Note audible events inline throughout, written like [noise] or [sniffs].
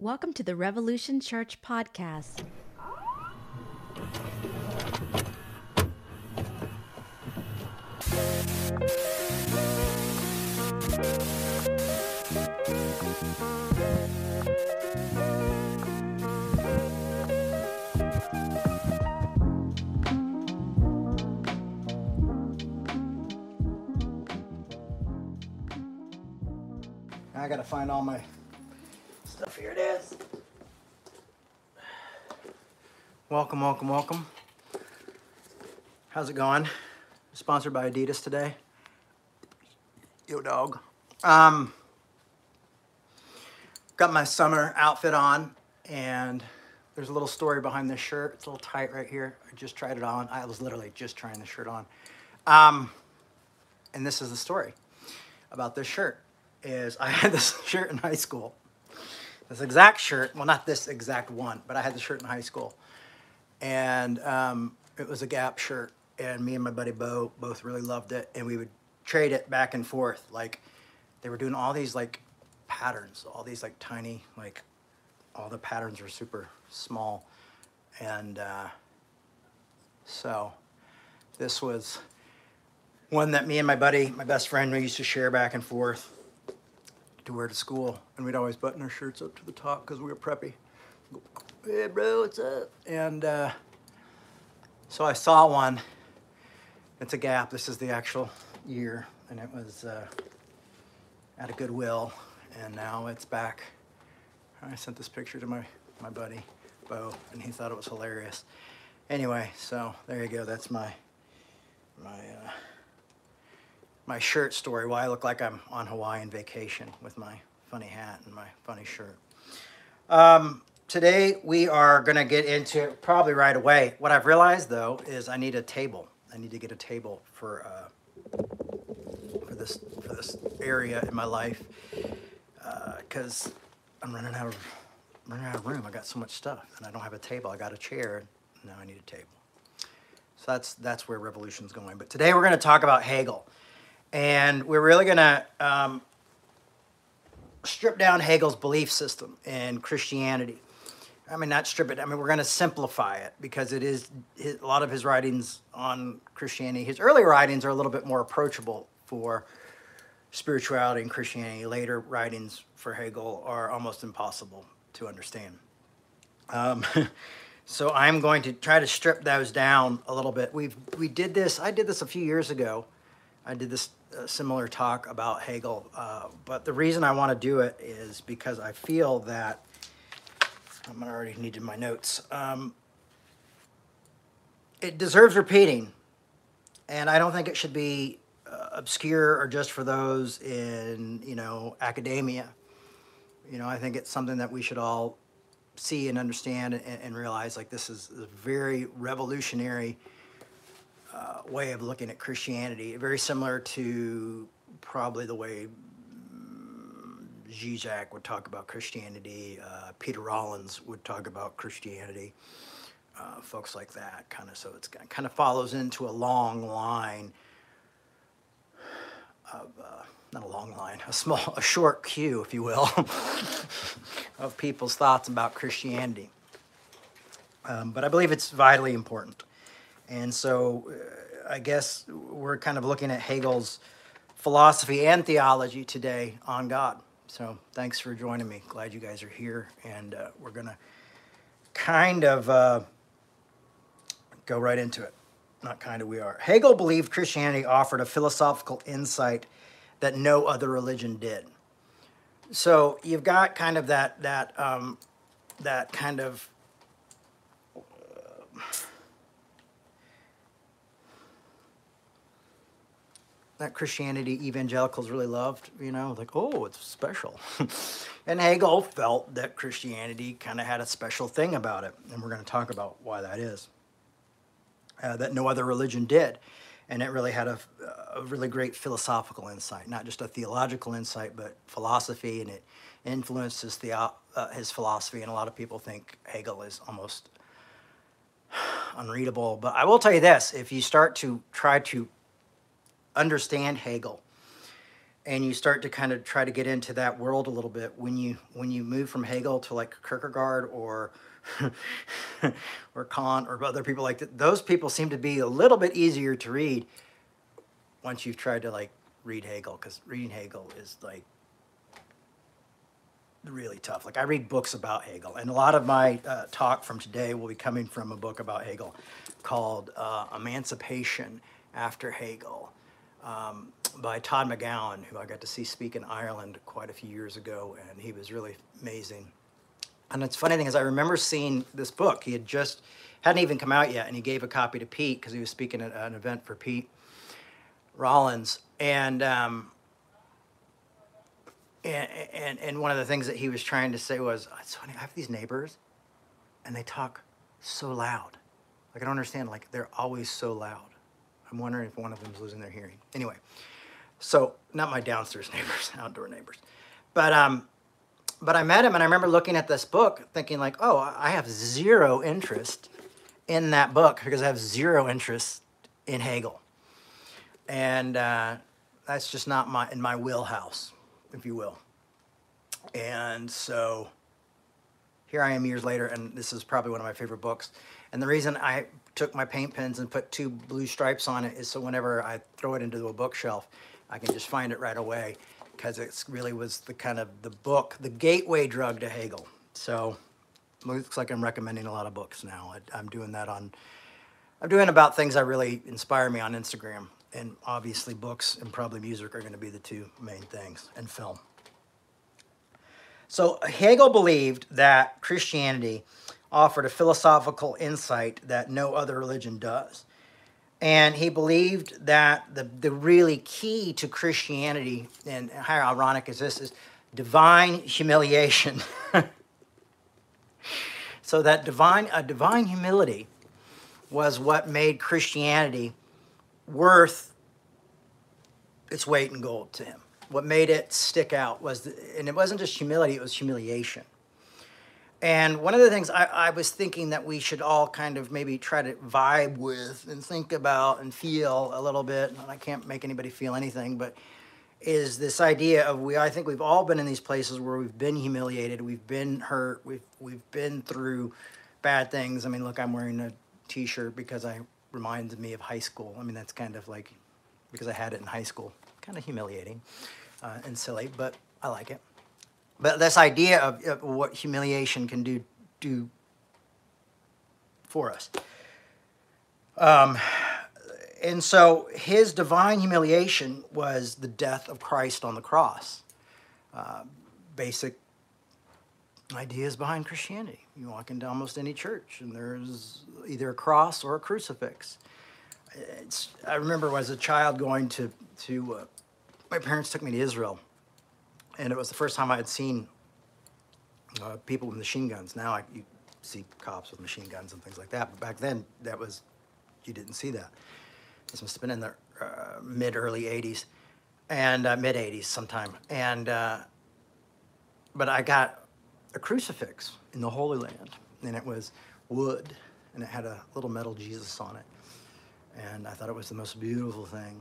Welcome to the Revolution Church podcast. I gotta find all my Here it is. Welcome, welcome, welcome. How's it going? Sponsored by Adidas today. Yo, dog. Um, got my summer outfit on, and there's a little story behind this shirt. It's a little tight right here. I just tried it on. I was literally just trying the shirt on. Um, and this is the story about this shirt is I had this [laughs] shirt in high school. This exact shirt, well, not this exact one, but I had the shirt in high school. And um, it was a Gap shirt. And me and my buddy Bo both really loved it. And we would trade it back and forth. Like, they were doing all these, like, patterns, all these, like, tiny, like, all the patterns were super small. And uh, so this was one that me and my buddy, my best friend, we used to share back and forth to wear to school, and we'd always button our shirts up to the top because we were preppy. Hey, bro, what's up? And uh, so I saw one. It's a Gap. This is the actual year, and it was uh, at a Goodwill, and now it's back. I sent this picture to my my buddy Bo, and he thought it was hilarious. Anyway, so there you go. That's my my. Uh, my shirt story, why I look like I'm on Hawaiian vacation with my funny hat and my funny shirt. Um, today we are going to get into probably right away. What I've realized though is I need a table. I need to get a table for uh, for this for this area in my life because uh, I'm running out of running out of room. I got so much stuff and I don't have a table. I got a chair. Now I need a table. So that's that's where revolution's going. But today we're going to talk about Hegel and we're really going to um, strip down Hegel's belief system in Christianity. I mean, not strip it. I mean, we're going to simplify it because it is his, a lot of his writings on Christianity. His early writings are a little bit more approachable for spirituality and Christianity. Later writings for Hegel are almost impossible to understand. Um, [laughs] so I'm going to try to strip those down a little bit. We we did this. I did this a few years ago. I did this uh, similar talk about Hegel, uh, but the reason I want to do it is because I feel that I'm already needed my notes. Um, it deserves repeating, and I don't think it should be uh, obscure or just for those in you know academia. You know, I think it's something that we should all see and understand and, and realize like this is a very revolutionary uh, way of looking at Christianity, very similar to probably the way mm, Zizek would talk about Christianity, uh, Peter Rollins would talk about Christianity, uh, folks like that, kind of. So it's kind of follows into a long line of uh, not a long line, a small, a short queue, if you will, [laughs] of people's thoughts about Christianity. Um, but I believe it's vitally important. And so uh, I guess we're kind of looking at Hegel's philosophy and theology today on God. So thanks for joining me. Glad you guys are here. And uh, we're going to kind of uh, go right into it. Not kind of, we are. Hegel believed Christianity offered a philosophical insight that no other religion did. So you've got kind of that, that, um, that kind of that Christianity evangelicals really loved, you know, like, oh, it's special. [laughs] and Hegel felt that Christianity kind of had a special thing about it. And we're going to talk about why that is. Uh, that no other religion did. And it really had a, a, really great philosophical insight, not just a theological insight, but philosophy, and it influenced his, theo- uh, his philosophy. And a lot of people think Hegel is almost [sighs] unreadable. But I will tell you this if you start to try to understand Hegel and you start to kind of try to get into that world a little bit when you when you move from Hegel to like Kierkegaard or [laughs] or Kant or other people like that. Those people seem to be a little bit easier to read once you've tried to like read Hegel because reading Hegel is like really tough. Like I read books about Hegel, and a lot of my uh, talk from today will be coming from a book about Hegel called uh, Emancipation After Hegel um, by Todd McGowan, who I got to see speak in Ireland quite a few years ago, and he was really amazing. And it's funny thing is, I remember seeing this book. He had just hadn't even come out yet, and he gave a copy to Pete because he was speaking at an event for Pete Rollins, and um, and, and and one of the things that he was trying to say was, "It's funny. I have these neighbors, and they talk so loud. Like I don't understand. Like they're always so loud. I'm wondering if one of them's losing their hearing. Anyway, so not my downstairs [laughs] neighbors, outdoor neighbors, but um, but I met him, and I remember looking at this book, thinking like, oh, I have zero interest in that book because I have zero interest in Hegel, and uh, that's just not my in my wheelhouse if you will. And so here I am years later, and this is probably one of my favorite books. And the reason I took my paint pens and put two blue stripes on it is so whenever I throw it into a bookshelf, I can just find it right away because it really was the kind of the book, the gateway drug to Hegel. So looks like I'm recommending a lot of books now. I, I'm doing that on, I'm doing about things that really inspire me on Instagram and obviously books and probably music are going to be the two main things, and film. So Hegel believed that Christianity offered a philosophical insight that no other religion does. And he believed that the, the really key to Christianity, and how ironic is this, is divine humiliation. [laughs] so that divine, a divine humility was what made Christianity worth its weight in gold to him. What made it stick out was, the, and it wasn't just humility, it was humiliation. And one of the things I, I, was thinking that we should all kind of maybe try to vibe with and think about and feel a little bit, and I can't make anybody feel anything, but is this idea of we I think we've all been in these places where we've been humiliated, we've been hurt, we've we've been through bad things. I mean, look, I'm wearing a t-shirt because I reminds me of high school. I mean, that's kind of like because I had it in high school. Kind of humiliating uh, and silly, but I like it. But this idea of, of what humiliation can do do for us. Um, and so his divine humiliation was the death of Christ on the cross. Uh, basic ideas behind Christianity. You walk into almost any church, and there's either a cross or a crucifix. It's, I remember as a child going to to uh, my parents took me to Israel, and it was the first time I had seen uh, people with machine guns. Now I, you see cops with machine guns and things like that, but back then that was you didn't see that. This must have been in the uh, mid early '80s and uh, mid '80s sometime, and uh, but I got a crucifix in the Holy Land, and it was wood, and it had a little metal Jesus on it. And I thought it was the most beautiful thing.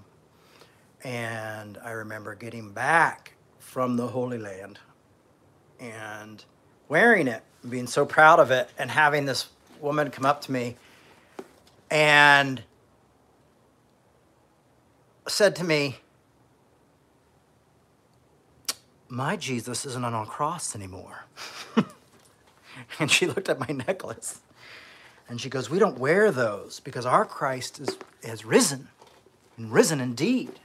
And I remember getting back from the Holy Land and wearing it, being so proud of it, and having this woman come up to me and said to me, My Jesus isn't on a cross anymore. [laughs] and she looked at my necklace and she goes, We don't wear those because our Christ is, has risen and risen indeed.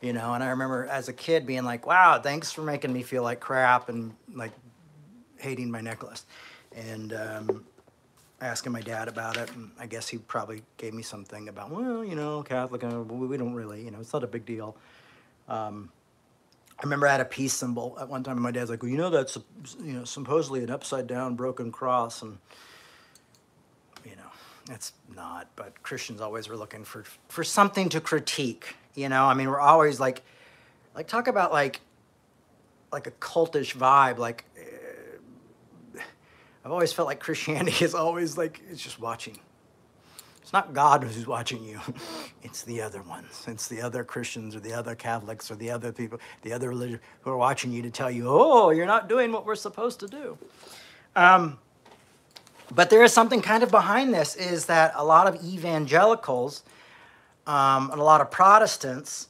You know, and I remember as a kid being like, Wow, thanks for making me feel like crap and like hating my necklace. And um, asking my dad about it, and I guess he probably gave me something about, well, you know, Catholic, uh, we don't really, you know, it's not a big deal. Um, I remember I had a peace symbol at one time, and my dad's like, "Well, you know that's you know supposedly an upside down broken cross," and you know it's not. But Christians always were looking for for something to critique. You know, I mean, we're always like, like talk about like like a cultish vibe. Like uh, I've always felt like Christianity is always like it's just watching, It's not God who's watching you. [laughs] It's the other ones. It's the other Christians or the other Catholics or the other people, the other religion who are watching you to tell you, oh, you're not doing what we're supposed to do. Um, but there is something kind of behind this is that a lot of evangelicals um, and a lot of Protestants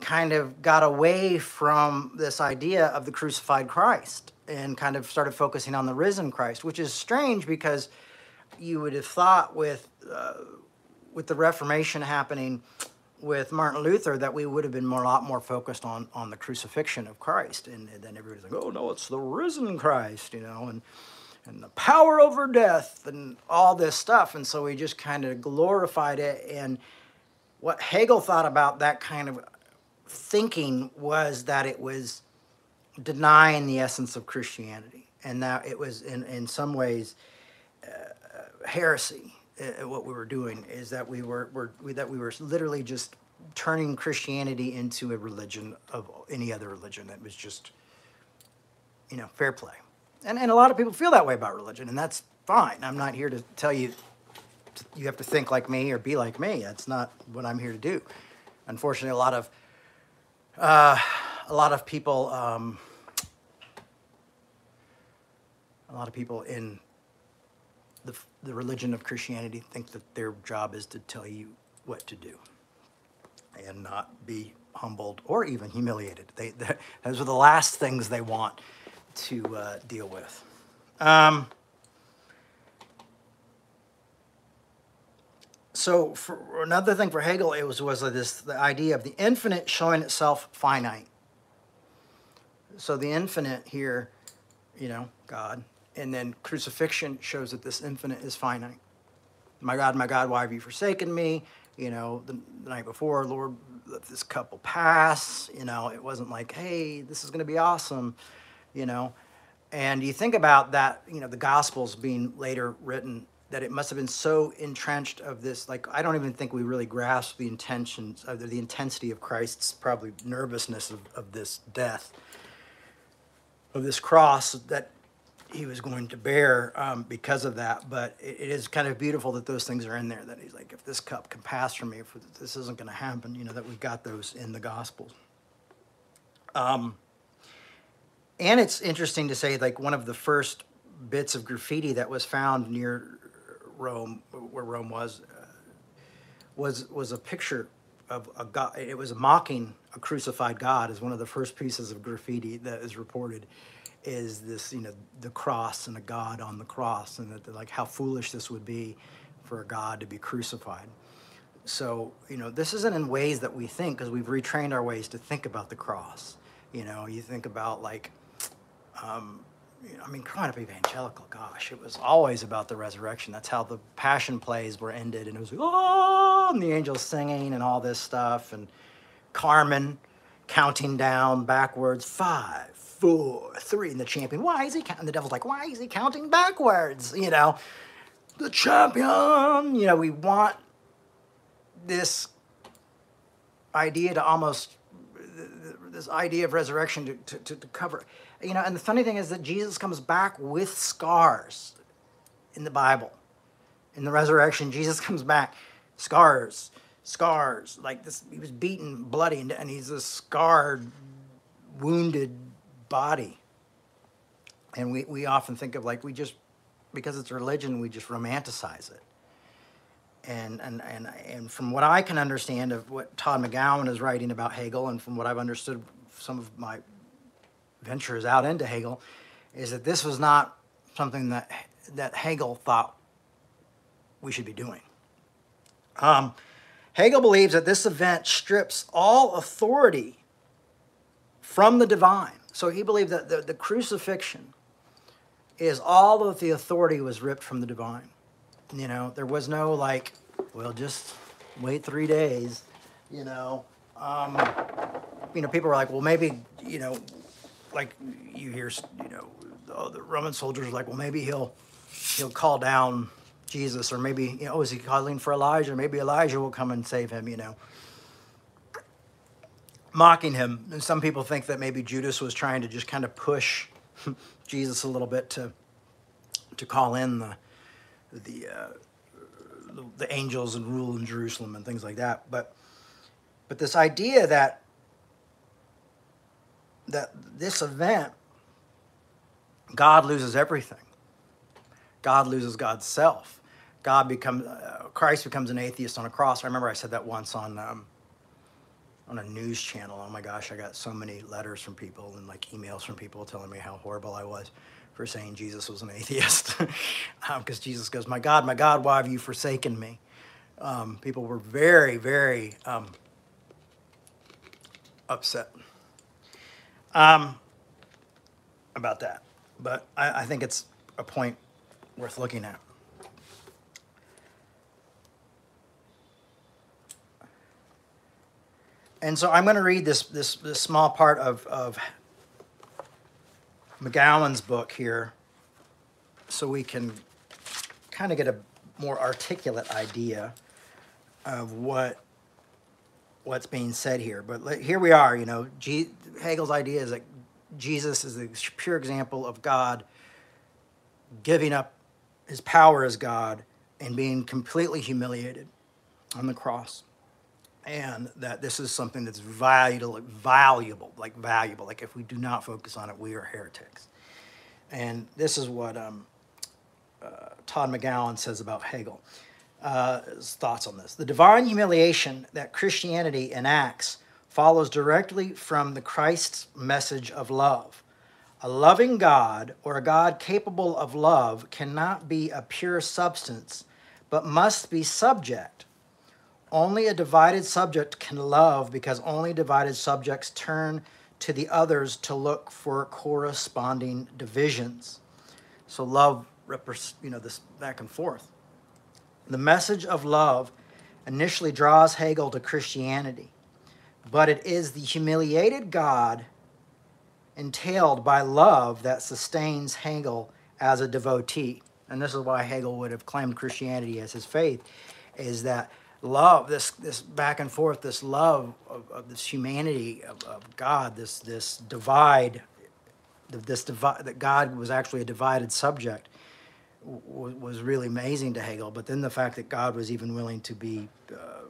kind of got away from this idea of the crucified Christ and kind of started focusing on the risen Christ, which is strange because you would have thought with uh, with the Reformation happening with Martin Luther that we would have been more, a lot more focused on on the crucifixion of Christ, and, and then everybody's like, oh no, it's the risen Christ, you know, and and the power over death and all this stuff, and so we just kind of glorified it. And what Hegel thought about that kind of thinking was that it was denying the essence of Christianity, and that it was in in some ways uh, heresy uh, what we were doing is that we were, were we, that we were literally just turning Christianity into a religion of any other religion that was just you know fair play, and and a lot of people feel that way about religion, and that's fine. I'm not here to tell you you have to think like me or be like me. That's not what I'm here to do. Unfortunately, a lot of uh, a lot of people um, a lot of people in the, the religion of Christianity think that their job is to tell you what to do and not be humbled or even humiliated. They, [laughs] they those are the last things they want to uh, deal with. Um, so for another thing for Hegel, it was was this the idea of the infinite showing itself finite. So the infinite here, you know, God, and then crucifixion shows that this infinite is finite. My God, my God, why have you forsaken me? You know, the, the night before, Lord, let this couple pass. You know, it wasn't like, hey, this is going to be awesome. You know, and you think about that. You know, the Gospels being later written, that it must have been so entrenched of this. Like, I don't even think we really grasp the intentions of the, the intensity of Christ's probably nervousness of, of this death, of this cross that he was going to bear um, because of that. But it, it is kind of beautiful that those things are in there. That he's like, if this cup can pass from me, for this isn't going to happen. You know that we've got those in the Gospels. Um, and it's interesting to say, like one of the first bits of graffiti that was found near Rome, where Rome was, uh, was was a picture of a god. It was mocking a crucified God. Is one of the first pieces of graffiti that is reported is this, you know, the cross and a God on the cross, and that like how foolish this would be for a God to be crucified. So, you know, this isn't in ways that we think because we've retrained our ways to think about the cross. You know, you think about like, um, I mean, growing up evangelical, gosh, it was always about the resurrection. That's how the passion plays were ended, and it was like, oh, and the angels singing and all this stuff, and Carmen counting down backwards, five, four, three, and the champion, why is he counting? The devil's like, why is he counting backwards? You know, the champion. You know, we want this idea to almost this idea of resurrection to, to, to cover you know and the funny thing is that jesus comes back with scars in the bible in the resurrection jesus [laughs] comes back scars scars like this he was beaten bloody and, and he's a scarred wounded body. And we, we often think of like we just because it's religion, we just romanticize it. And, and, and, and from what I can understand of what Todd McGowan is writing about Hegel, and from what I've understood some of my ventures out into Hegel, is that this was not something that, that Hegel thought we should be doing. Um, Hegel believes that this event strips all authority from the divine. So he believed that the, the crucifixion is all of the authority was ripped from the divine. You know, there was no like, well, just wait three days. You know, um, you know, people were like, well, maybe, you know, like you hear, you know, the, the Roman soldiers are like, well, maybe he'll he'll call down Jesus, or maybe, you know, oh, is he calling for Elijah? Maybe Elijah will come and save him. You know, mocking him. And some people think that maybe Judas was trying to just kind of push [laughs] Jesus a little bit to to call in the the uh, the, angels and rule in Jerusalem and things like that. But but this idea that that this event, God loses everything. God loses God's self. God becomes uh, Christ becomes an atheist on a cross. I remember I said that once on um, on a news channel. Oh my gosh, I got so many letters from people and like emails from people telling me how horrible I was for saying Jesus was an atheist. Because [laughs] um, Jesus goes, My God, my God, why have you forsaken me? Um, people were very, very um, upset um, about that. But I, I think it's a point worth looking at. And so I'm going to read this, this, this small part of, of McGowan's book here so we can kind of get a more articulate idea of what what's being said here. But here we are, you know, G, Hegel's idea is that Jesus is the pure example of God giving up his power as God and being completely humiliated on the cross. And that this is something that's valuable, valuable, like valuable. Like if we do not focus on it, we are heretics. And this is what um, uh, Todd McGowan says about Hegel. Uh, his thoughts on this. The divine humiliation that Christianity enacts follows directly from the Christ's message of love. A loving God or a God capable of love cannot be a pure substance, but must be subject. Only a divided subject can love because only divided subjects turn to the others to look for corresponding divisions. So love, represents, you know, this back and forth. The message of love initially draws Hegel to Christianity, but it is the humiliated God entailed by love that sustains Hegel as a devotee. And this is why Hegel would have claimed Christianity as his faith, is that love, this this back and forth, this love of, of this humanity of, of, God, this this divide, this divide that God was actually a divided subject, was really amazing to Hegel. But then the fact that God was even willing to be uh,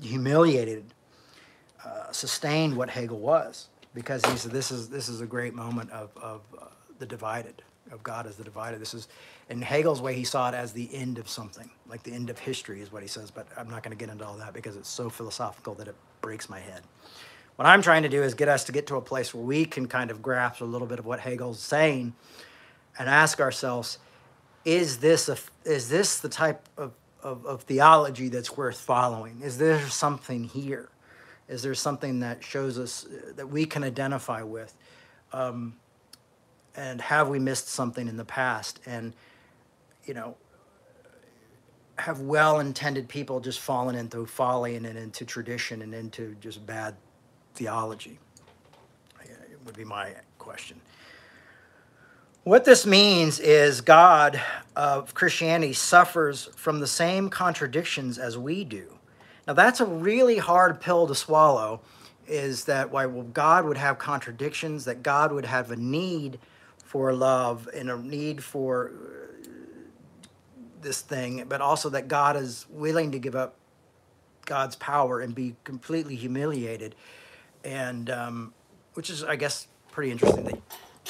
humiliated uh, sustained what Hegel was, because he said this is this is a great moment of of uh, the divided, of God as the divider. This is in Hegel's way, he saw it as the end of something, like the end of history is what he says. But I'm not going to get into all that because it's so philosophical that it breaks my head. What I'm trying to do is get us to get to a place where we can kind of grasp a little bit of what Hegel's saying and ask ourselves is this a, is this the type of, of, of theology that's worth following? Is there something here? Is there something that shows us uh, that we can identify with? Um, and have we missed something in the past? And, you know, have well intended people just fallen into folly and, and into tradition and into just bad theology? It would be my question. What this means is God of Christianity suffers from the same contradictions as we do. Now, that's a really hard pill to swallow, is that why well, God would have contradictions, that God would have a need for love and a need for uh, this thing, but also that God is willing to give up God's power and be completely humiliated. And um, which is, I guess, pretty interesting that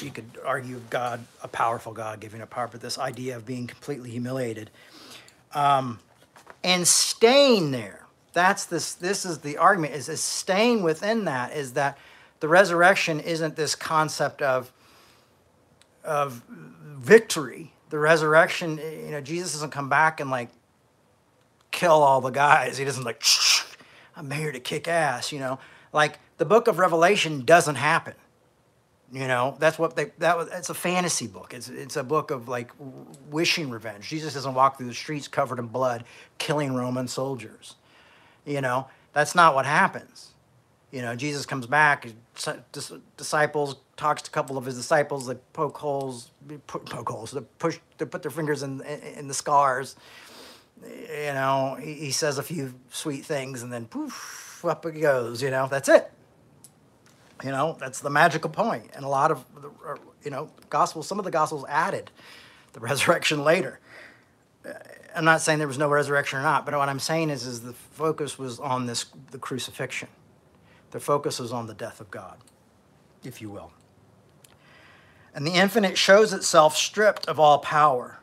you could argue God, a powerful God giving up power, but this idea of being completely humiliated um, and staying there. That's this. This is the argument. Is, is staying within that is that the resurrection isn't this concept of of victory. The resurrection, eh, you know, Jesus doesn't come back and like kill all the guys. He doesn't like, [sniffs] I'm here to kick ass. You know, like the book of Revelation doesn't happen you know, that's what they that was. It's a fantasy book. It's it's a book of like wishing revenge. Jesus doesn't walk through the streets covered in blood, killing Roman soldiers. You know, that's not what happens. You know, Jesus comes back. Disciples talks to a couple of his disciples. They poke holes, poke holes. They push. They put their fingers in in the scars. You know, he, he says a few sweet things, and then poof, up it goes. You know, that's it. You know, that's the magical point. And a lot of, the, uh, you know, gospels, some of the gospels added the [laughs] resurrection later. Uh, I'm not saying there was no resurrection or not, but what I'm saying is, is the focus was on this the crucifixion. The focus was on the death of God, if you will. And the infinite shows itself stripped of all power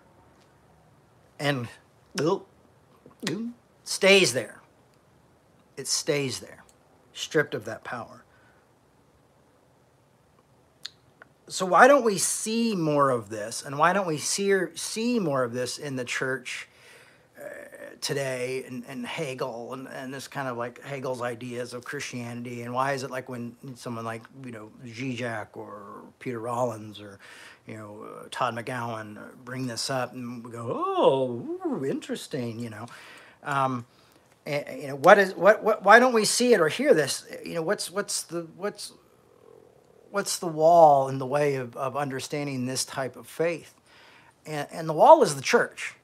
and oh, oh, stays there. It stays there, stripped of that power. So why don't we see more of this? And why don't we see, see more of this in the church today and, and Hegel and, and this kind of like Hegel's ideas of Christianity? And why is it like when someone like, you know, Zizek or Peter Rollins or, you know, uh, Todd McGowan bring this up and we go, oh, ooh, interesting, you know. Um, and, you know, what is, what, what, why don't we see it or hear this? You know, what's, what's the, what's, what's the wall in the way of, of understanding this type of faith? And, and the wall is the church.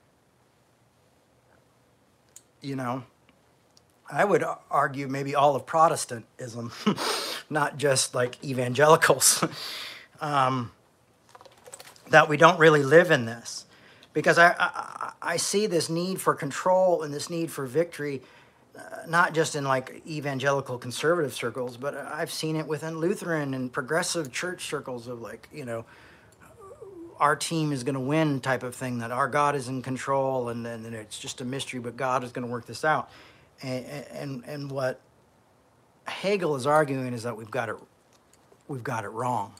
You know, I would argue maybe all of Protestantism, [laughs] not just like evangelicals, [laughs] um, that we don't really live in this. Because I, I, I see this need for control and this need for victory uh, not just in like evangelical conservative circles, but I've seen it within Lutheran and progressive church circles of like, you know, our team is going to win type of thing, that our God is in control and then it's just a mystery, but God is going to work this out. And, and, and what Hegel is arguing is that we've got it, we've got it wrong.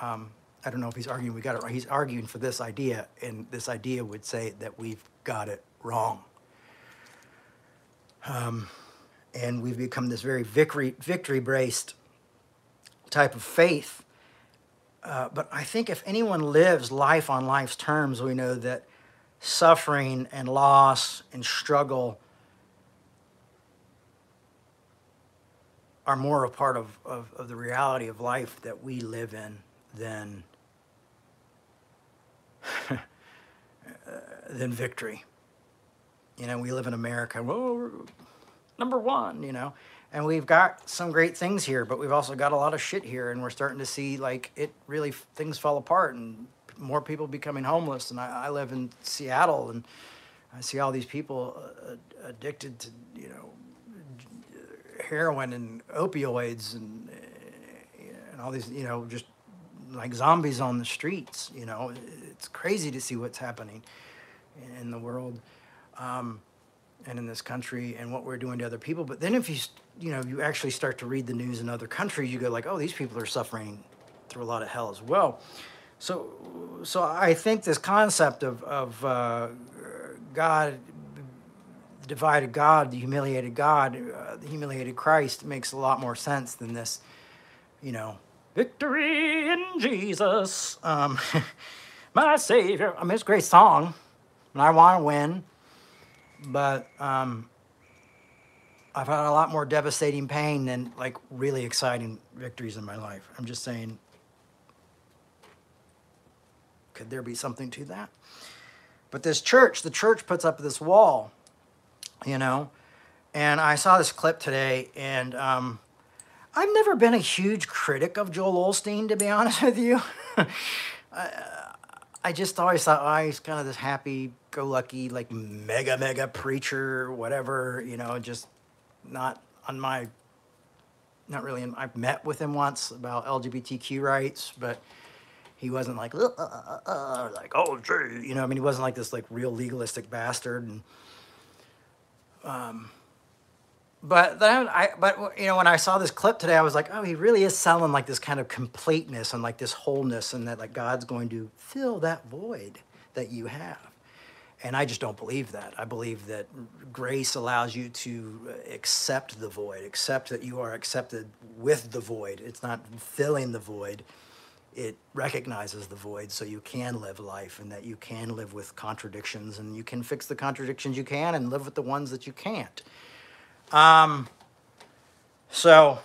Um, I don't know if he's arguing we got it right. He's arguing for this idea, and this idea would say that we've got it wrong. Um, and we've become this very victory victory braced type of faith. Uh, but I think if anyone lives life on life's terms, we know that suffering and loss and struggle are more a part of, of, of the reality of life that we live in than, [laughs] than victory you know, we live in America. Whoa, number one, you know, and we've got some great things here, but we've also got a lot of shit here, and we're starting to see like it really things fall apart and more people becoming homeless. And I, I live in Seattle, and I see all these people uh, addicted to you know heroin and opioids and and all these you know just like zombies on the streets. You know, it's crazy to see what's happening in the world um, and in this country and what we're doing to other people. But then if you, you know, you actually start to read the news in other countries, you go like, oh, these people are suffering through a lot of hell as well. So, so I think this concept of, of uh, God, divided God, the humiliated God, uh, the humiliated Christ makes a lot more sense than this, you know, victory in Jesus, um, [laughs] my Savior. I mean, it's a great song, and I want to win but um, I've had a lot more devastating pain than like really exciting victories in my life. I'm just saying, could there be something to that? But this church, the church puts up this wall, you know, and I saw this clip today, and um, I've never been a huge critic of Joel Osteen, to be honest with you. [laughs] I, I just always thought, oh, he's kind of this happy go lucky, like mega, mega preacher, whatever, you know, just not on my, not really. In, I've met with him once about LGBTQ rights, but he wasn't like, uh, uh, uh, uh like, oh, gee, you know, I mean, he wasn't like this like real legalistic bastard. And, um, but then I, but you know, when I saw this clip today, I was like, oh, he really is selling like this kind of completeness and like this wholeness, and that like God's going to fill that void that you have. And I just don't believe that. I believe that grace allows you to accept the void, accept that you are accepted with the void. It's not filling the void, it recognizes the void so you can live life and that you can live with contradictions and you can fix the contradictions you can and live with the ones that you can't. Um, so,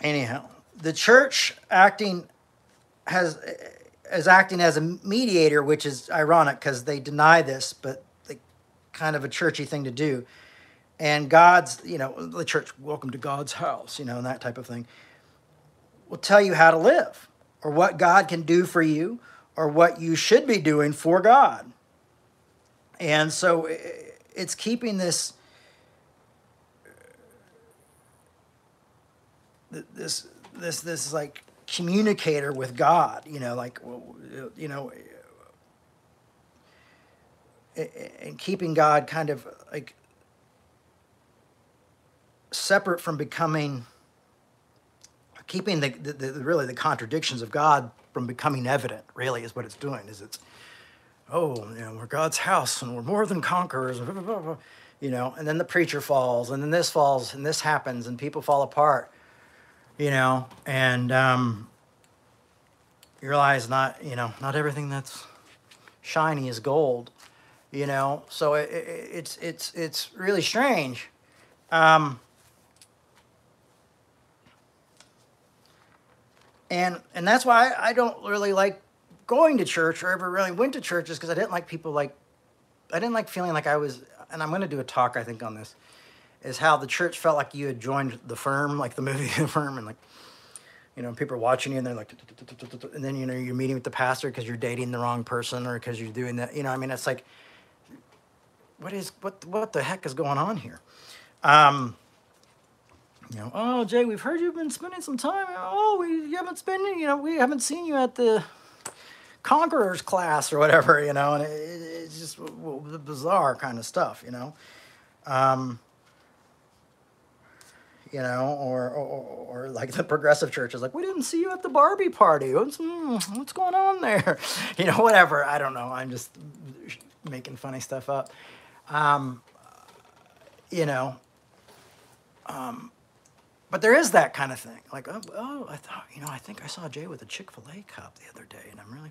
anyhow, the church acting has is acting as a mediator, which is ironic because they deny this, but they, kind of a churchy thing to do. And God's, you know, the church, welcome to God's house, you know, and that type of thing, will tell you how to live or what God can do for you or what you should be doing for God. and so it's keeping this this this this like communicator with God, you know, like you know, and keeping God kind of like separate from becoming keeping the, the, the really the contradictions of God from becoming evident. Really, is what it's doing. Is it's oh, you know, we're God's house and we're more than conquerors, you know, and then the preacher falls, and then this falls, and this happens, and people fall apart, you know, and um, you realize not, you know, not everything that's shiny is gold, you know, so it, it, it's it's it's really strange. Um, and and that's why I, don't really like going to church or ever really went to churches because I didn't like people like I didn't like feeling like I was and I'm going to do a talk I think on this is how the church felt like you had joined the firm like the movie [laughs] the firm and like you know people are watching you and they're like and then you know you're meeting with the pastor because you're dating the wrong person or because you're doing that you know I mean it's like what is what what the heck is going on here um you know, oh Jay, we've heard you've been spending some time. Oh, we haven't spent, you know, we haven't seen you at the Conquerors class or whatever, you know, and it, it, it's just bizarre kind of stuff, you know, um, you know, or, or or like the progressive church is like, we didn't see you at the Barbie party. What's mm, what's going on there? [laughs] You know, whatever. I don't know. I'm just making funny stuff up. Um, you know. Um, but there is that kind of thing. Like, oh, oh, I thought, you know, I think I saw Jay with a Chick fil A cup the other day, and I'm really,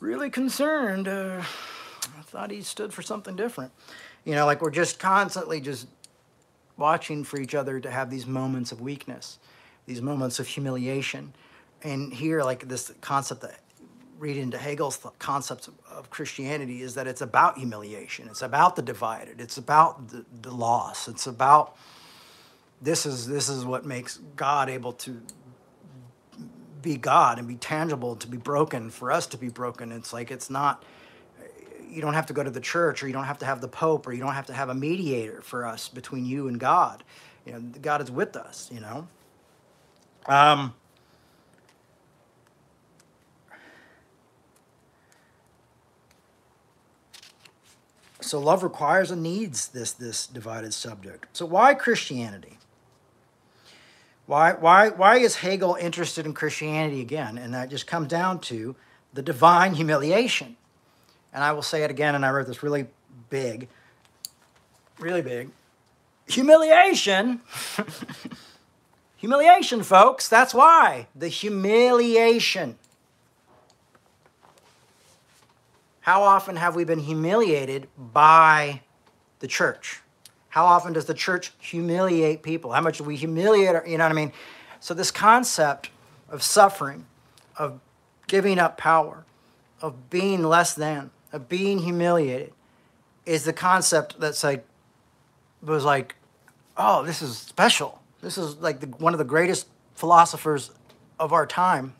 really concerned. Uh, I thought he stood for something different. You know, like we're just constantly just watching for each other to have these moments of weakness, these moments of humiliation. And here, like this concept that read into Hegel's concepts of, of Christianity is that it's about humiliation, it's about the divided, it's about the, the loss, it's about this is this is what makes God able to be God and be tangible, to be broken, for us to be broken. It's like it's not you don't have to go to the church or you don't have to have the pope or you don't have to have a mediator for us between you and God. You know, God is with us, you know. Um so love requires and needs this this divided subject. So why Christianity? Why, why, why is Hegel interested in Christianity again? And that just comes down to the divine humiliation. And I will say it again, and I wrote this really big, really big. Humiliation. [laughs] humiliation, folks. That's why. The humiliation. How often have we been humiliated by the church? How often does the church humiliate people? How much do we humiliate? Our, you know what I mean? So, this concept of suffering, of giving up power, of being less than, of being humiliated, is the concept that's like, was like, oh, this is special. This is like the, one of the greatest philosophers of our time,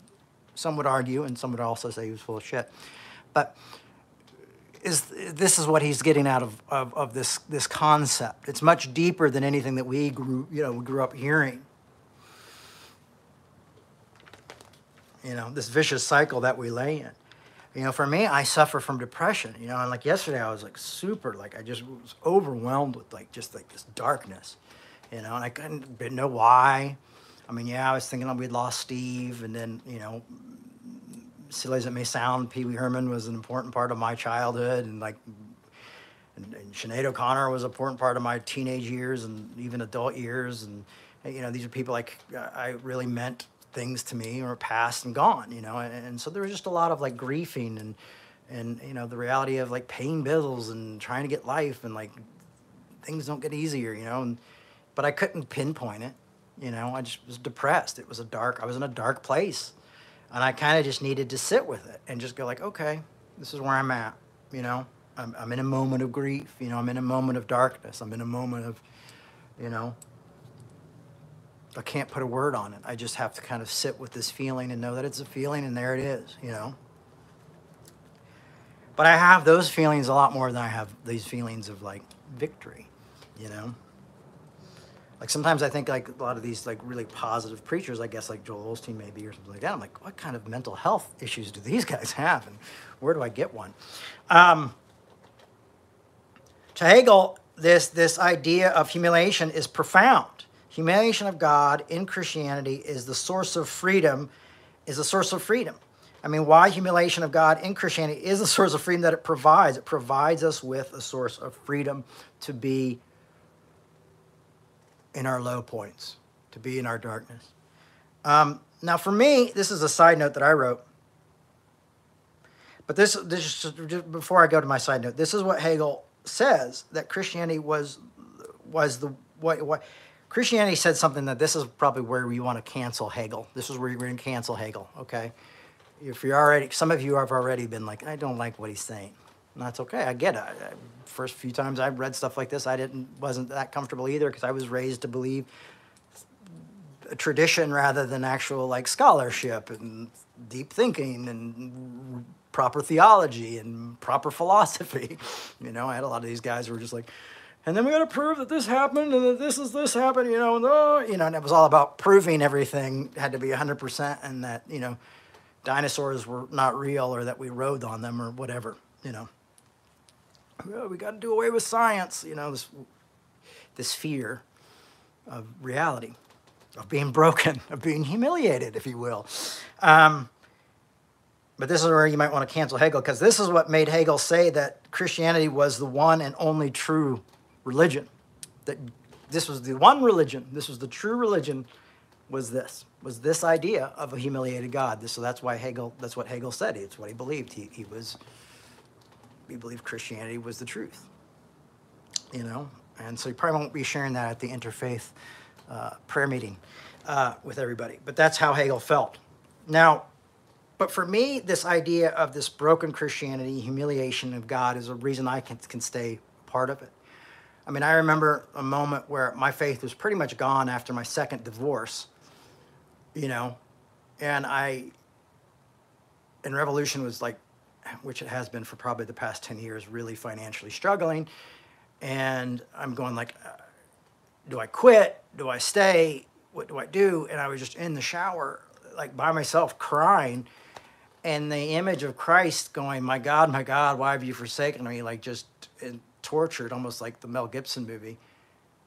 some would argue, and some would also say he was full of shit. But is this is what he's getting out of, of, of, this this concept. It's much deeper than anything that we grew you know we grew up hearing. You know this vicious cycle that we lay in. You know, for me, I suffer from depression. You know, and like yesterday, I was like super like I just was overwhelmed with like just like this darkness. You know, and I couldn't know why. I mean, yeah, I was thinking we'd lost Steve, and then you know silly as it may sound, Pee Wee Herman was an important part of my childhood, and like, and, and Sinead O'Connor was an important part of my teenage years and even adult years, and you know, these are people like I really meant things to me or past and gone, you know, and, and so there was just a lot of like griefing and and you know the reality of like paying bills and trying to get life and like things don't get easier, you know, and but I couldn't pinpoint it, you know, I just was depressed. It was a dark, I was in a dark place and I kind of just needed to sit with it and just go like, okay, this is where I'm at. You know, I'm, I'm in a moment of grief. You know, I'm in a moment of darkness. I'm in a moment of, you know, I can't put a word on it. I just have to kind of sit with this feeling and know that it's a feeling and there it is, you know. But I have those feelings a lot more than I have these feelings of like victory, you know? Like sometimes I think like a lot of these like really positive preachers, I guess like Joel Osteen maybe or something like that. I'm like, what kind of mental health issues do these [laughs] guys have, and where do I get one? Um, to Hegel, this this idea of humiliation is profound. Humiliation of God in Christianity is the source of freedom, is a source of freedom. I mean, why humiliation of God in Christianity is the source of freedom that it provides. It provides us with a source of freedom to be in our low points, to be in our darkness. Um, now, for me, this is a side note that I wrote. But this, this just before I go to my side note, this is what Hegel says that Christianity was was the what what Christianity said something that this is probably where we want to cancel Hegel. This is where you're going to cancel Hegel. Okay, if you're already, some of you have already been like, I don't like what he's saying. And that's okay. I get it. I, first few times I've read stuff like this, I didn't wasn't that comfortable either because I was raised to believe tradition rather than actual like scholarship and deep thinking and proper theology and proper philosophy. [laughs] You know, I had a lot of these guys who were just like, and then we got to prove that this happened and that this is this happened. You know, and oh, you know, and it was all about proving everything had to be hundred percent and that you know, dinosaurs were not real or that we rode on them or whatever. You know we got to do away with science. You know, this, this fear of reality, of being broken, [laughs] of being humiliated, if you will. Um, but this is where you might want to cancel Hegel because this is what made Hegel say that Christianity was the one and only true religion. That this was the one religion, this was the true religion, was this, was this idea of a humiliated God. This, so that's why Hegel, that's what Hegel said. It's what he believed. He, he was he believed Christianity was the truth. You know, and so you probably won't be sharing that at the interfaith uh, prayer meeting uh, with everybody. But that's how Hegel felt. Now, but for me, this idea of this broken Christianity, humiliation of God, is a reason I can, can stay part of it. I mean, I remember a moment where my faith was pretty much gone after my second divorce, you know, and I, and Revolution was like which it has been for probably the past 10 years, really financially struggling. And I'm going like, uh, do I quit? Do I stay? What do I do? And I was just in the shower, like by myself, crying. And the image of Christ going, my God, my God, why have you forsaken me? Like just tortured, almost like the Mel Gibson movie,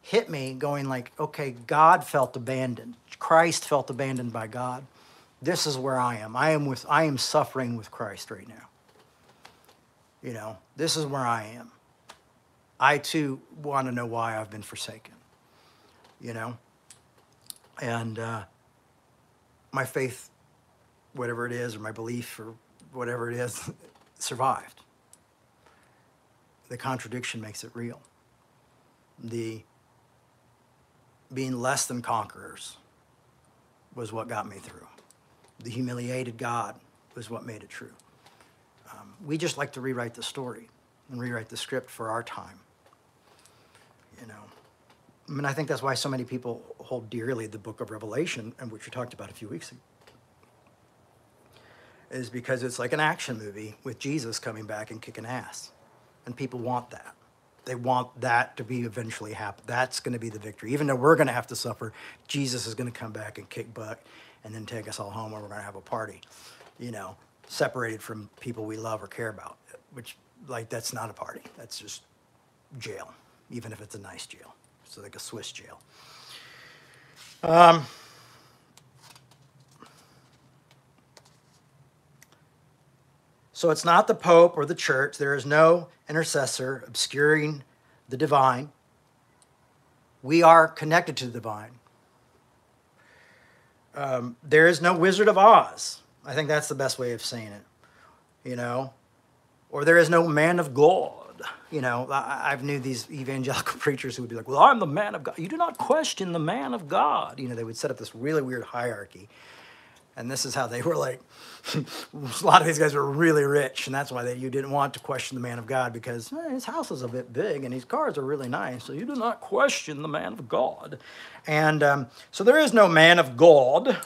hit me going like, okay, God felt abandoned. Christ felt abandoned by God. This is where I am. I am with I am suffering with Christ right now. You know, this is where I am. I too want to know why I've been forsaken. You know? And uh, my faith, whatever it is, or my belief, or whatever it is, [laughs] survived. The contradiction makes it real. The being less than conquerors was what got me through. The humiliated God was what made it true um, we just like to rewrite the story and rewrite the script for our time. You know, I mean, I think that's why so many people hold dearly the book of Revelation, and which we talked about a few weeks ago, is because it's like an action movie with Jesus coming back and kicking ass. And people want that. They want that to be eventually happen. That's going to be the victory. Even though we're going to have to suffer, Jesus is going to come back and kick butt and then take us all home and we're going to have a party. You know, separated from people we love or care about, which, like, that's not a party. That's just jail, even if it's a nice jail. It's like a Swiss jail. Um, so it's not the Pope or the church. There is no intercessor obscuring the divine. We are connected to the divine. Um, there is no Wizard of Oz. I think that's the best way of saying it, you know? Or there is no man of God. You know, I, have knew these evangelical [laughs] preachers who would be like, well, I'm the man of God. You do not question the man of God. You know, they would set up this really weird hierarchy. And this is how they were like, [laughs] a lot of these guys were really rich, and that's why they, you didn't want to question the man of God because eh, his house is a bit big and his cars are really nice, so you do not question the man of God. And um, so there is no man of God.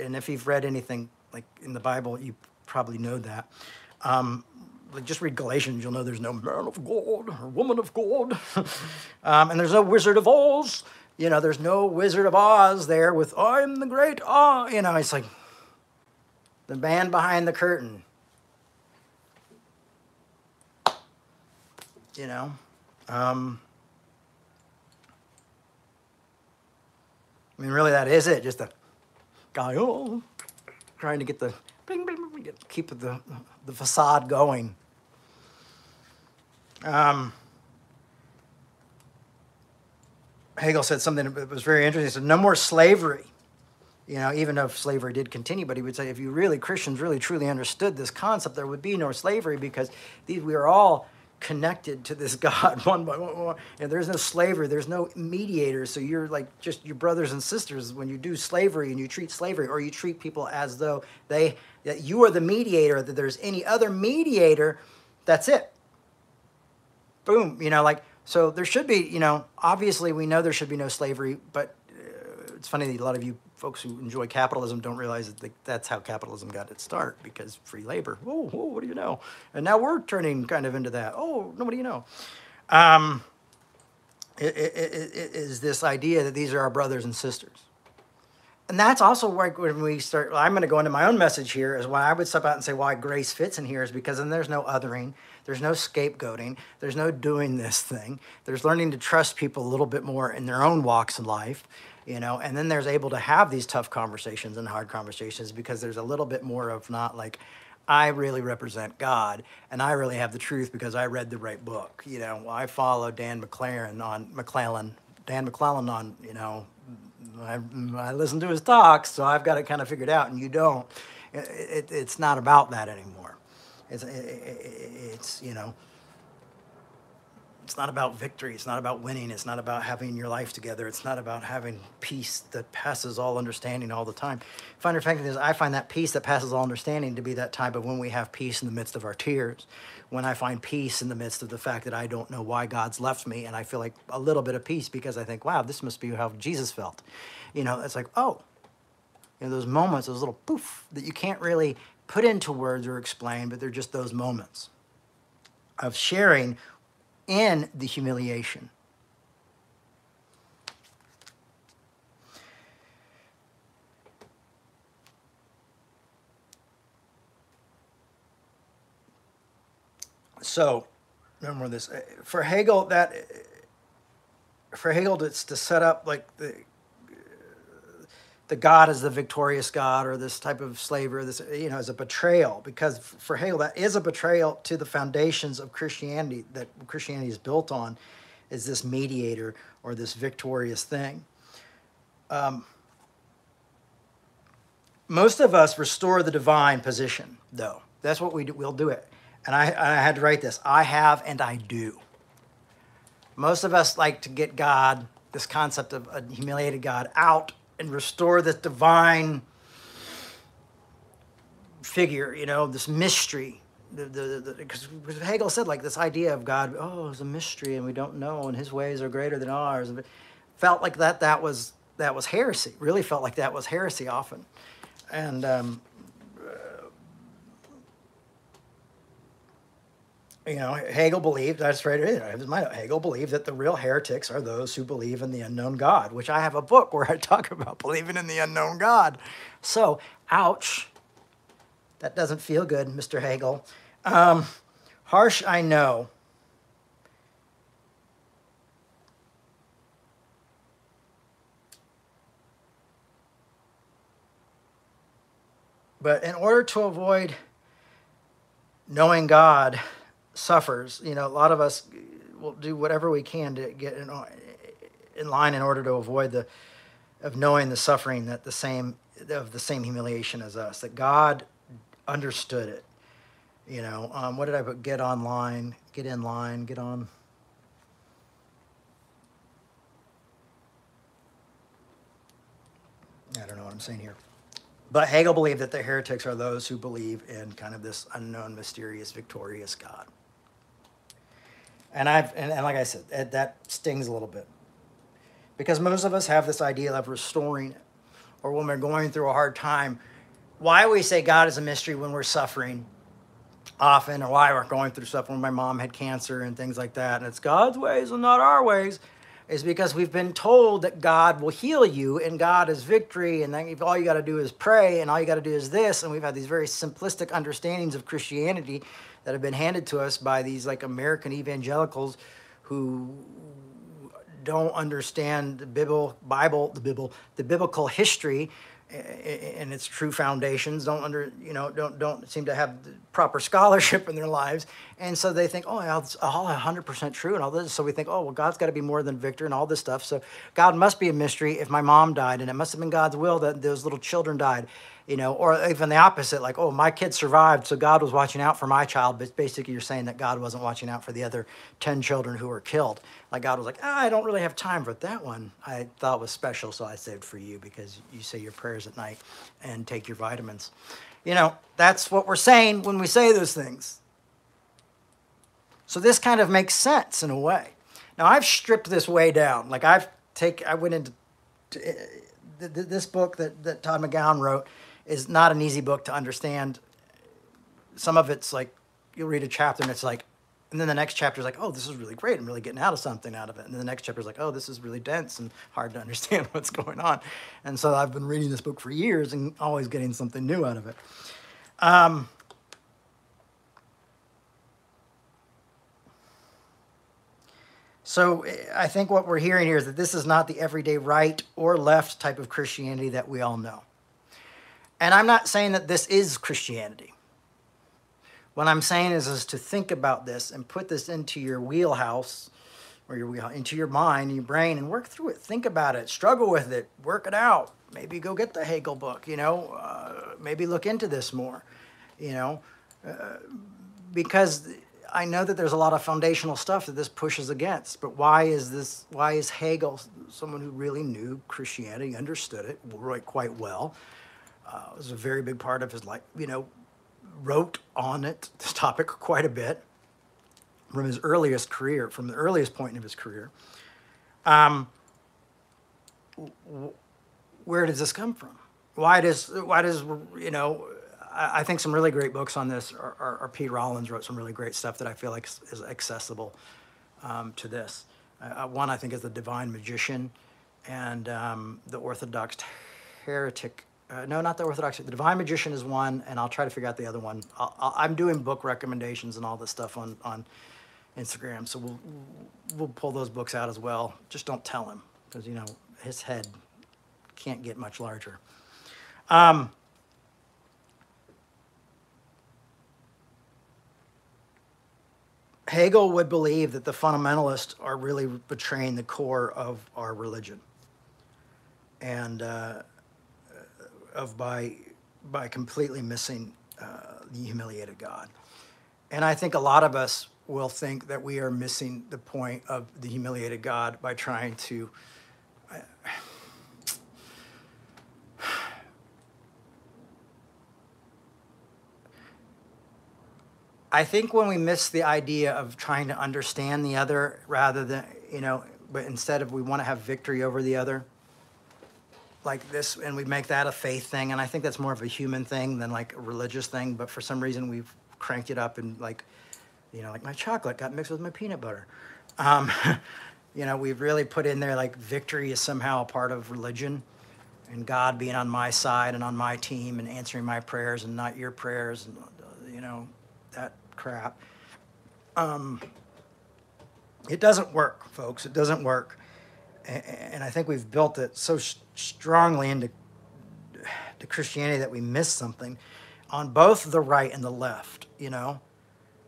And if you've read anything like in the Bible, you probably know that. Um, like just read Galatians, you'll know there's no man of God or woman of God. [laughs] um, and there's no Wizard of Oz. You know, there's no Wizard of Oz there with, I'm the great Oz. You know, it's like the man behind the curtain. You know? Um, I mean, really, that is it. Just a guy, oh, trying to get the, keep the, the facade going. Um, Hegel said something that was very interesting. He said, no more slavery. You know, even if slavery did continue, but he would say if you really, Christians really truly understood this concept, there would be no slavery because these, we are all connected to this [laughs] God one by one. And there's no slavery, there's no mediator. So you're like just your brothers and sisters when you do slavery and you treat slavery or you treat people as though they that you are the mediator, that there's any other mediator, that's it. Boom. You know, like so there should be, you know, obviously we know there should be no slavery, but uh, it's funny that a lot of you folks who enjoy capitalism don't realize that that's how capitalism got its start because free labor. Oh, what do you know? And now we're turning kind of into that. Oh, nobody you know. Um, it, it, it, is this idea that these are our brothers and sisters. And that's also why when we start, I'm going to go into my own message here, is why I would step out and say why grace fits in here is because then there's no othering, there's no scapegoating, there's no doing this thing. There's learning to trust people a little bit more in their own walks in life you know and then there's able to have these tough conversations and hard conversations because there's a little bit more of not like i really represent god and i really have the truth because i read the right book. You know i follow dan mcclaren on mcclellan dan mcclellan on you know I, I listen to his talks so i've got it kind of figured out and you don't. It, it, it's not about that anymore it's, it's you know it's not about victory. It's not about winning. It's not about having your life together. It's not about having peace that passes all understanding all the time. Find fact is, I find that peace that passes all understanding to be that type of when we have peace in the midst of our tears, when I find peace in the midst of the fact that I don't know why God's left me, and I feel like a little bit of peace because I think, wow, this must be how Jesus felt. You know, it's like, oh, you know, those moments, those little poof that you can't really put into words or explain, but they're just those moments of sharing in the humiliation. So, remember this for Hegel that for Hegel it's to set up like the the God is the victorious God or this type of slavery, this you know, as a betrayal. Because for Hegel, that is a betrayal to the foundations of Christianity that Christianity is built on, is this mediator or this victorious thing. Um, most of us restore the divine position, though. That's what we do. We'll do it. And I, I had to write this. I have and I do. Most of us like to get God, this concept of a humiliated God, out and restore this divine figure, you know, this mystery. Because Hegel said, like, this idea of God, oh, it's a mystery and we don't know, and his ways are greater than ours. And felt like that that was that was heresy. Really felt like that was heresy often. And um, you know, Hegel believed, that's right, Hegel believed that the real heretics are those who believe in the unknown God, which I have a book where I talk about [laughs] believing in the unknown God. So, ouch. That doesn't feel good, Mr. Hegel. Um, harsh, I know. But in order to avoid knowing God, suffers. You know, a lot of us will do whatever we can to get in, in line in order to avoid the of knowing the suffering that the same of the same humiliation as us. That God understood it. You know, um, what did I put? Get online, get in line, get on. I don't know what I'm saying here. But Hegel believed that the heretics are those who believe in kind of this unknown, mysterious, victorious God. And I've and, and like I said, that stings a little bit because most of us have this idea of restoring or when we're going through a hard time. Why we say God is a mystery when we're suffering, often, or why we're going through stuff when my mom had cancer and things like that. And it's God's ways and not our ways, is because we've been told that God will heal you and God is victory, and then all you got to do is pray, and all you got to do is this. And we've had these very simplistic understandings of Christianity that have been handed to us by these like American evangelicals who don't understand the Bible, Bible, the Bible, the biblical history and its true foundations don't under you know don't don't seem to have proper [laughs] scholarship in their lives. And so they think oh it's all 100% true and all this. So we think oh well god's got to be more than victor and all this stuff. So god must be a mystery if my mom died and it must have been god's will that those little children died you know, or even the opposite, like, oh, my kid survived, so God was watching out for my child. But basically, you're saying that God wasn't watching out for the other 10 children who were killed. Like, God was like, ah, I don't really have time for that one. I thought was special, so I saved for you because you say your prayers at night and take your vitamins. You know, that's what we're saying when we say those things. So this kind of makes sense in a way. Now, I've stripped this way down. Like, I've take, I went into uh, this book that, that Todd McGowan wrote is not an easy book to understand. Some of it's like you'll read a chapter and it's like, and then the next chapter is like, oh, this is really great. I'm really getting out of something out of it. And then the next chapter is like, oh, this is really dense and hard to [laughs] understand what's going on. And so I've been reading this book for years and always getting something new out of it. Um, So I think what we're hearing here is that this is not the everyday right or left type of Christianity that we all know. And I'm not saying that this is Christianity. What I'm saying is, is to think about this and put this into your wheelhouse or your wheel, into your mind your brain and work through it. Think about it, struggle with it, work it out. Maybe go get the Hegel book, you know, uh, maybe look into this more, you know, uh, because I know that there's a lot of foundational stuff that this pushes against. But why is this? Why is Hegel someone who really knew Christianity, understood it quite well? Uh, was a very big part of his life. You know, wrote on it this topic [laughs] quite a bit from his earliest career, from the earliest point of his career. Um, where does this come from? Why does why does you know? I, I think some really great books on this are, are, are, Pete Rollins wrote some really great stuff that I feel like is accessible um, to this. Uh, one I think is the Divine Magician, and um, the Orthodox Heretic uh, no, not the Orthodox. The Divine Magician is one, and I'll try to figure out the other one. i am doing book recommendations and all this stuff on on Instagram, so we'll we'll pull those books out as well. Just don't tell him, because you know his head can't get much larger. Um, Hegel would believe that the fundamentalists are really betraying the core of our religion. And uh, of by by completely missing uh, the humiliated God. And I think a lot of us will think that we are missing the point of the humiliated God by trying to. [sighs] I think when we miss the idea of trying to understand the other rather than, you know, but instead of we want to have victory over the other, like this and we make that a faith thing and i think that's more of a human thing than like a religious thing but for some reason we've cranked it up and like you know like my chocolate got mixed with my peanut butter. Um, [laughs] you know we've really put in there like victory is somehow a part of religion and god being on my side and on my team and answering my prayers and not your prayers and you know that crap. Um, it doesn't work folks. It doesn't work. And I think we've built it so strongly into to Christianity that we miss something on both the right and the left. You know,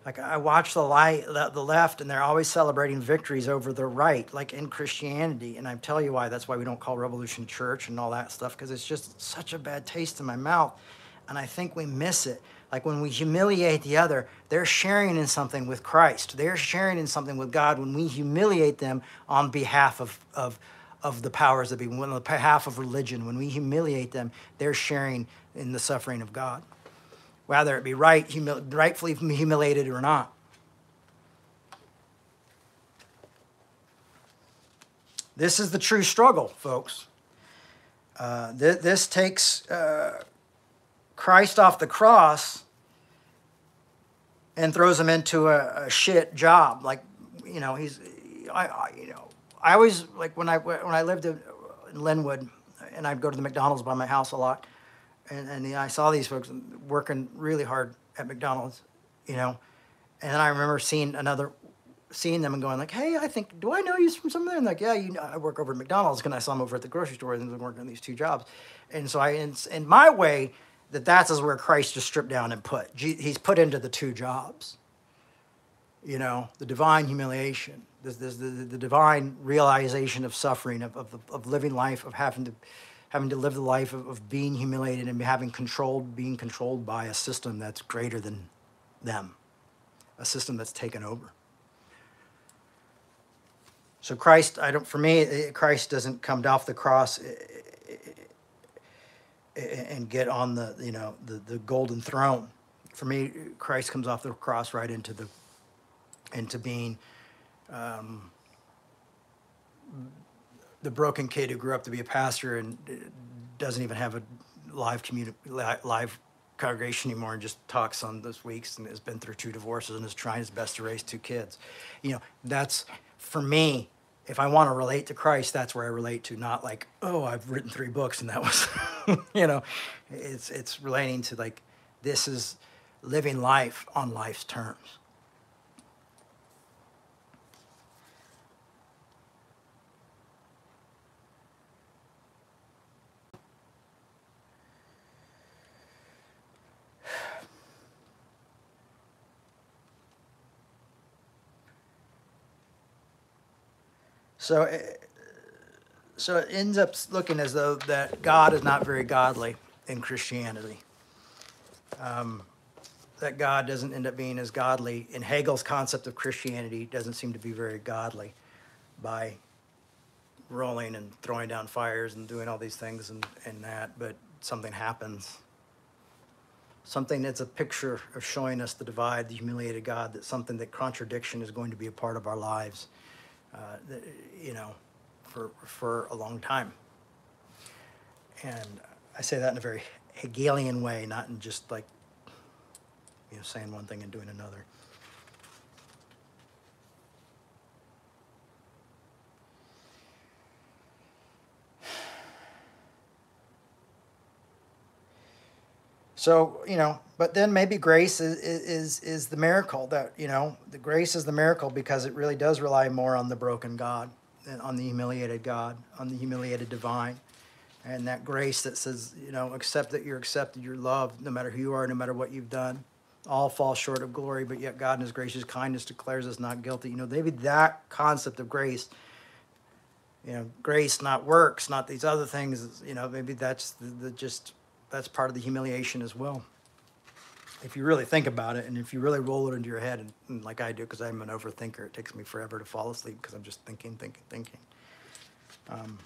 like I watch the light, the left, and they're always celebrating victories over the right, like in Christianity. And I tell you why. That's why we don't call Revolution Church and all that stuff because it's just such a bad taste in my mouth, and I think we miss it. Like when we humiliate the other, they're sharing in something with Christ. They're sharing in something with God when we humiliate them on behalf of, of, of the powers that be, on the behalf of religion. When we humiliate them, they're sharing in the suffering of God, whether it be right, humil- rightfully humiliated or not. This is the true struggle, folks. Uh, th- this takes uh, Christ off the cross and throws him into a, a shit job. Like, you know, he's, I, I, you know, I always like when I when I lived in Linwood, and I'd go to the McDonald's by my house a lot, and and I saw these folks working really hard at McDonald's, you know, and then I remember seeing another, seeing them and going like, hey, I think, do I know you from somewhere? And like, yeah, you know, I work over at McDonald's, and I saw him over at the grocery store and they working on these two jobs, and so I, in, in my way, that that's is where Christ just stripped down and put. He's put into the two jobs. You know, the divine humiliation, the, the, the, the divine realization of suffering, of, of, of living life, of having to, having to live the life of, of being humiliated and having controlled, being controlled by a system that's greater than them, a system that's taken over. So Christ, I don't. For me, eh, Christ doesn't come off the cross eh, eh, and get on the you know the, the golden throne. For me, Christ comes off the cross right into the into being um, the broken kid who grew up to be a pastor and doesn't even have a live community live congregation anymore and just talks on those weeks and has been through two divorces and is trying his best to raise two kids. You know, that's for me if I want to relate to Christ, that's where I relate to, not like, oh, I've written three books and that was, [laughs] you know, it's it's relating to like this is living life on life's terms. So, eh, so it ends up looking as though that God is not very godly in Christianity. Um, that God doesn't end up being as godly in Hegel's concept of Christianity doesn't seem to be very godly by rolling and throwing down fires and doing all these things and, and that, but something happens. Something that's a picture of showing us the divide, the humiliated God, that something that contradiction is going to be a part of our lives uh, you know, for, for a long time. And I say that in a very Hegelian way, not in just like, you know, saying one thing and doing another. So, you know, but then maybe grace is, is, is the miracle that, you know, the grace is the miracle because it really does rely more on the broken God and on the humiliated God, on the humiliated divine. And that grace that says, you know, accept that you're accepted, you're loved, no matter who you are, no matter what you've done. All fall short of glory, but yet God in his gracious kindness declares us not guilty. You know, maybe that concept of grace, you know, grace, not works, not these other things, you know, maybe that's the, the just that's part of the humiliation as well. If you really think about it, and if you really roll it into your head, and, and like I do, because I'm an overthinker, it takes me forever to fall asleep because I'm just thinking, thinking, thinking. Um,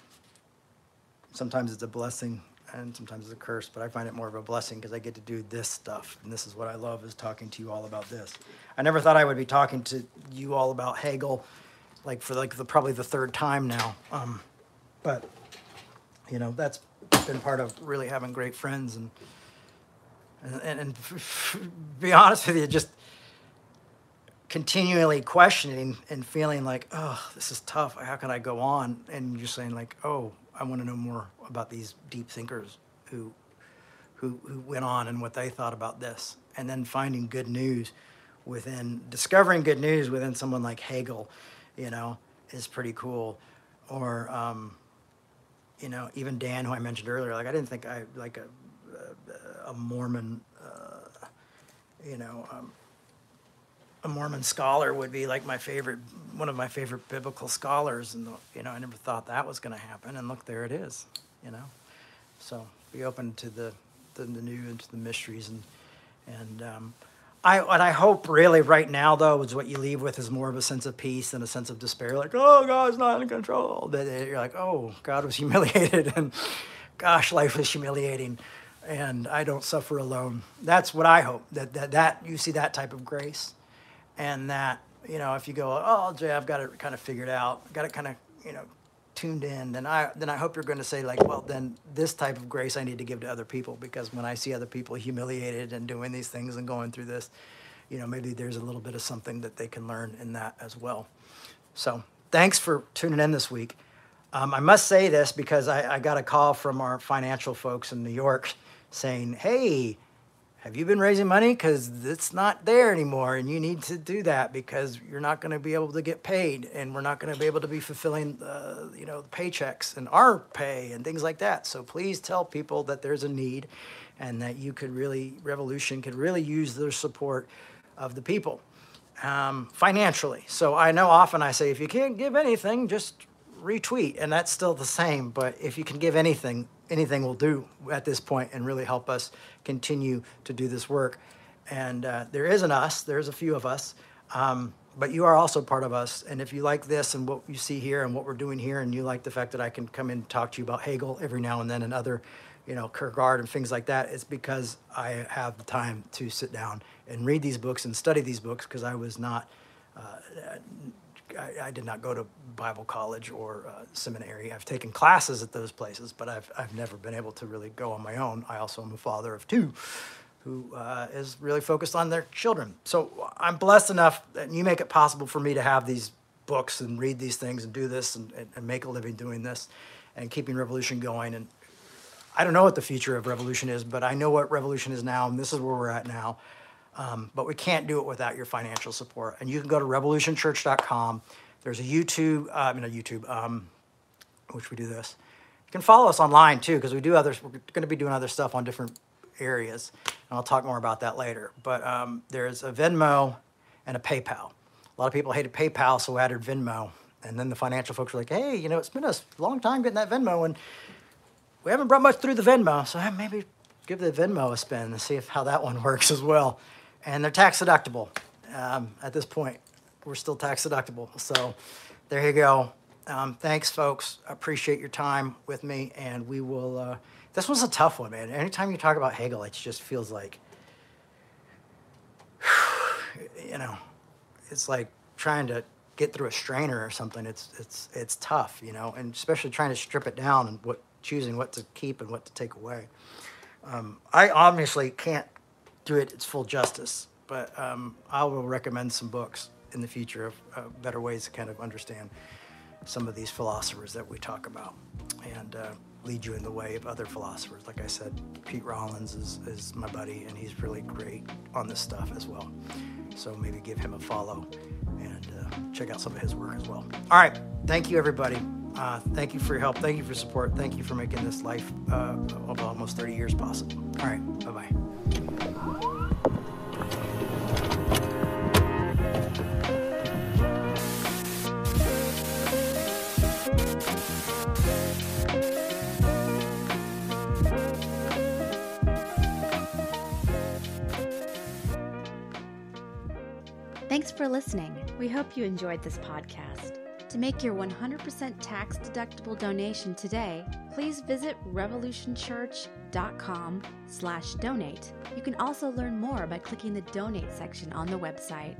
sometimes it's a blessing, and sometimes it's a curse, but I find it more of a blessing because I get to do this stuff, and this is what I love is talking to you all about this. I never thought I would be talking to you all about Hegel, like for like the probably the third time now. Um, but you know that's been part of really having great friends and and, and, and be honest with you, just continually questioning and feeling like, oh, this is tough. How can I go on? And you're saying like, oh, I want to know more about these deep thinkers who, who, who went on and what they thought about this, and then finding good news within discovering good news within someone like Hegel, you know, is pretty cool. Or um, you know, even Dan, who I mentioned earlier, like I didn't think I like a a, a Mormon, uh, you know, um, a Mormon scholar would be like my favorite, one of my favorite biblical scholars, and you know, I never thought that was going to happen, and look, there it is, you know. So be open to the the, the new and to the mysteries, and and um, I what I hope really right now though is what you leave with is more of a sense of peace than a sense of despair. Like, oh, God's not in control. That you're like, oh, God was [laughs] humiliated, and gosh, life is humiliating, and I don't suffer alone. That's what I hope that that that you see that type of grace, and that you know if you go, oh, Jay, I've got it kind of figured out, got it kind of you know tuned in, then I then I hope you're going to say like, well, then this type of grace I need to give to other people because when I see other people humiliated and doing these things and going through this, you know, maybe there's a little bit of something that they can learn in that as well. So thanks for tuning in this week. Um, I must say this because I, I got a call from our financial folks in New York saying, hey, have you been raising money? Because it's not there anymore, and you need to do that because you're not going to be able to get paid, and we're not going to be able to be fulfilling, uh, you know, the paychecks and our pay and things like that. So please tell people that there's a need, and that you could really, Revolution could really use the support of the people um, financially. So I know often I say, if you can't give anything, just retweet, and that's still the same. But if you can give anything, anything will do at this point and really help us continue to do this work. And uh, there isn't us, there's a few of us, um, but you are also part of us. And if you like this and what you see here and what we're doing here, and you like the fact that I can come in and talk to you about Hegel every now and then and other, you know, Kierkegaard and things like that, it's because I have the time to sit down and read these books and study these books because I was not. Uh, I, I, did not go to Bible college or uh, seminary. I've taken classes at those places, but I've, I've never been able to really go on my own. I also am a father of two who uh, is really focused on their children. So I'm blessed enough that you make it possible for me to have these books and read these things and do this and, and make a living doing this and keeping Revolution going. And I don't know what the future of Revolution is, but I know what Revolution is now, and this is where we're at now. Um, but we can't do it without your financial support. And you can go to revolutionchurch.com. There's a YouTube, uh, I mean, a YouTube, um, which we do this. You can follow us online too, because we do others. We're going to be doing other stuff on different areas, and I'll talk more about that later. But um, there's a Venmo and a PayPal. A lot of people hated PayPal, so we added Venmo. And then the financial folks were like, "Hey, you know, it's been a long time getting that Venmo, and we haven't brought much through the Venmo, so maybe give the Venmo a spin and see if how that one [laughs] works as well." And they're tax deductible. Um, at this point, we're still tax deductible. So there you go. Um, thanks, folks. Appreciate your time with me, and we will. Uh, this was a tough one, man. Anytime you talk about Hegel, it just feels like, [sighs] you know, it's like trying to get through a strainer or something. It's it's it's tough, you know, and especially trying to strip it down and what choosing what to keep and what to take away. Um, I obviously can't do it its full justice. But um, I will recommend some books in the future of uh, better ways to kind of understand some of these philosophers that we talk about and uh, lead you in the way of other philosophers. Like I said, Pete Rollins is, is my buddy, and he's really great on this stuff as well. So maybe give him a follow and uh, check out some of his work as well. All right. Thank you, everybody. Uh, thank you for your help. Thank you for support. Thank you for making this life uh, of almost 30 years possible. All right. Bye bye. Thanks for listening. We hope you enjoyed this podcast. To make your 100% tax deductible donation today, please visit revolutionchurch.com slash donate. You can also learn more by clicking the donate section on the website.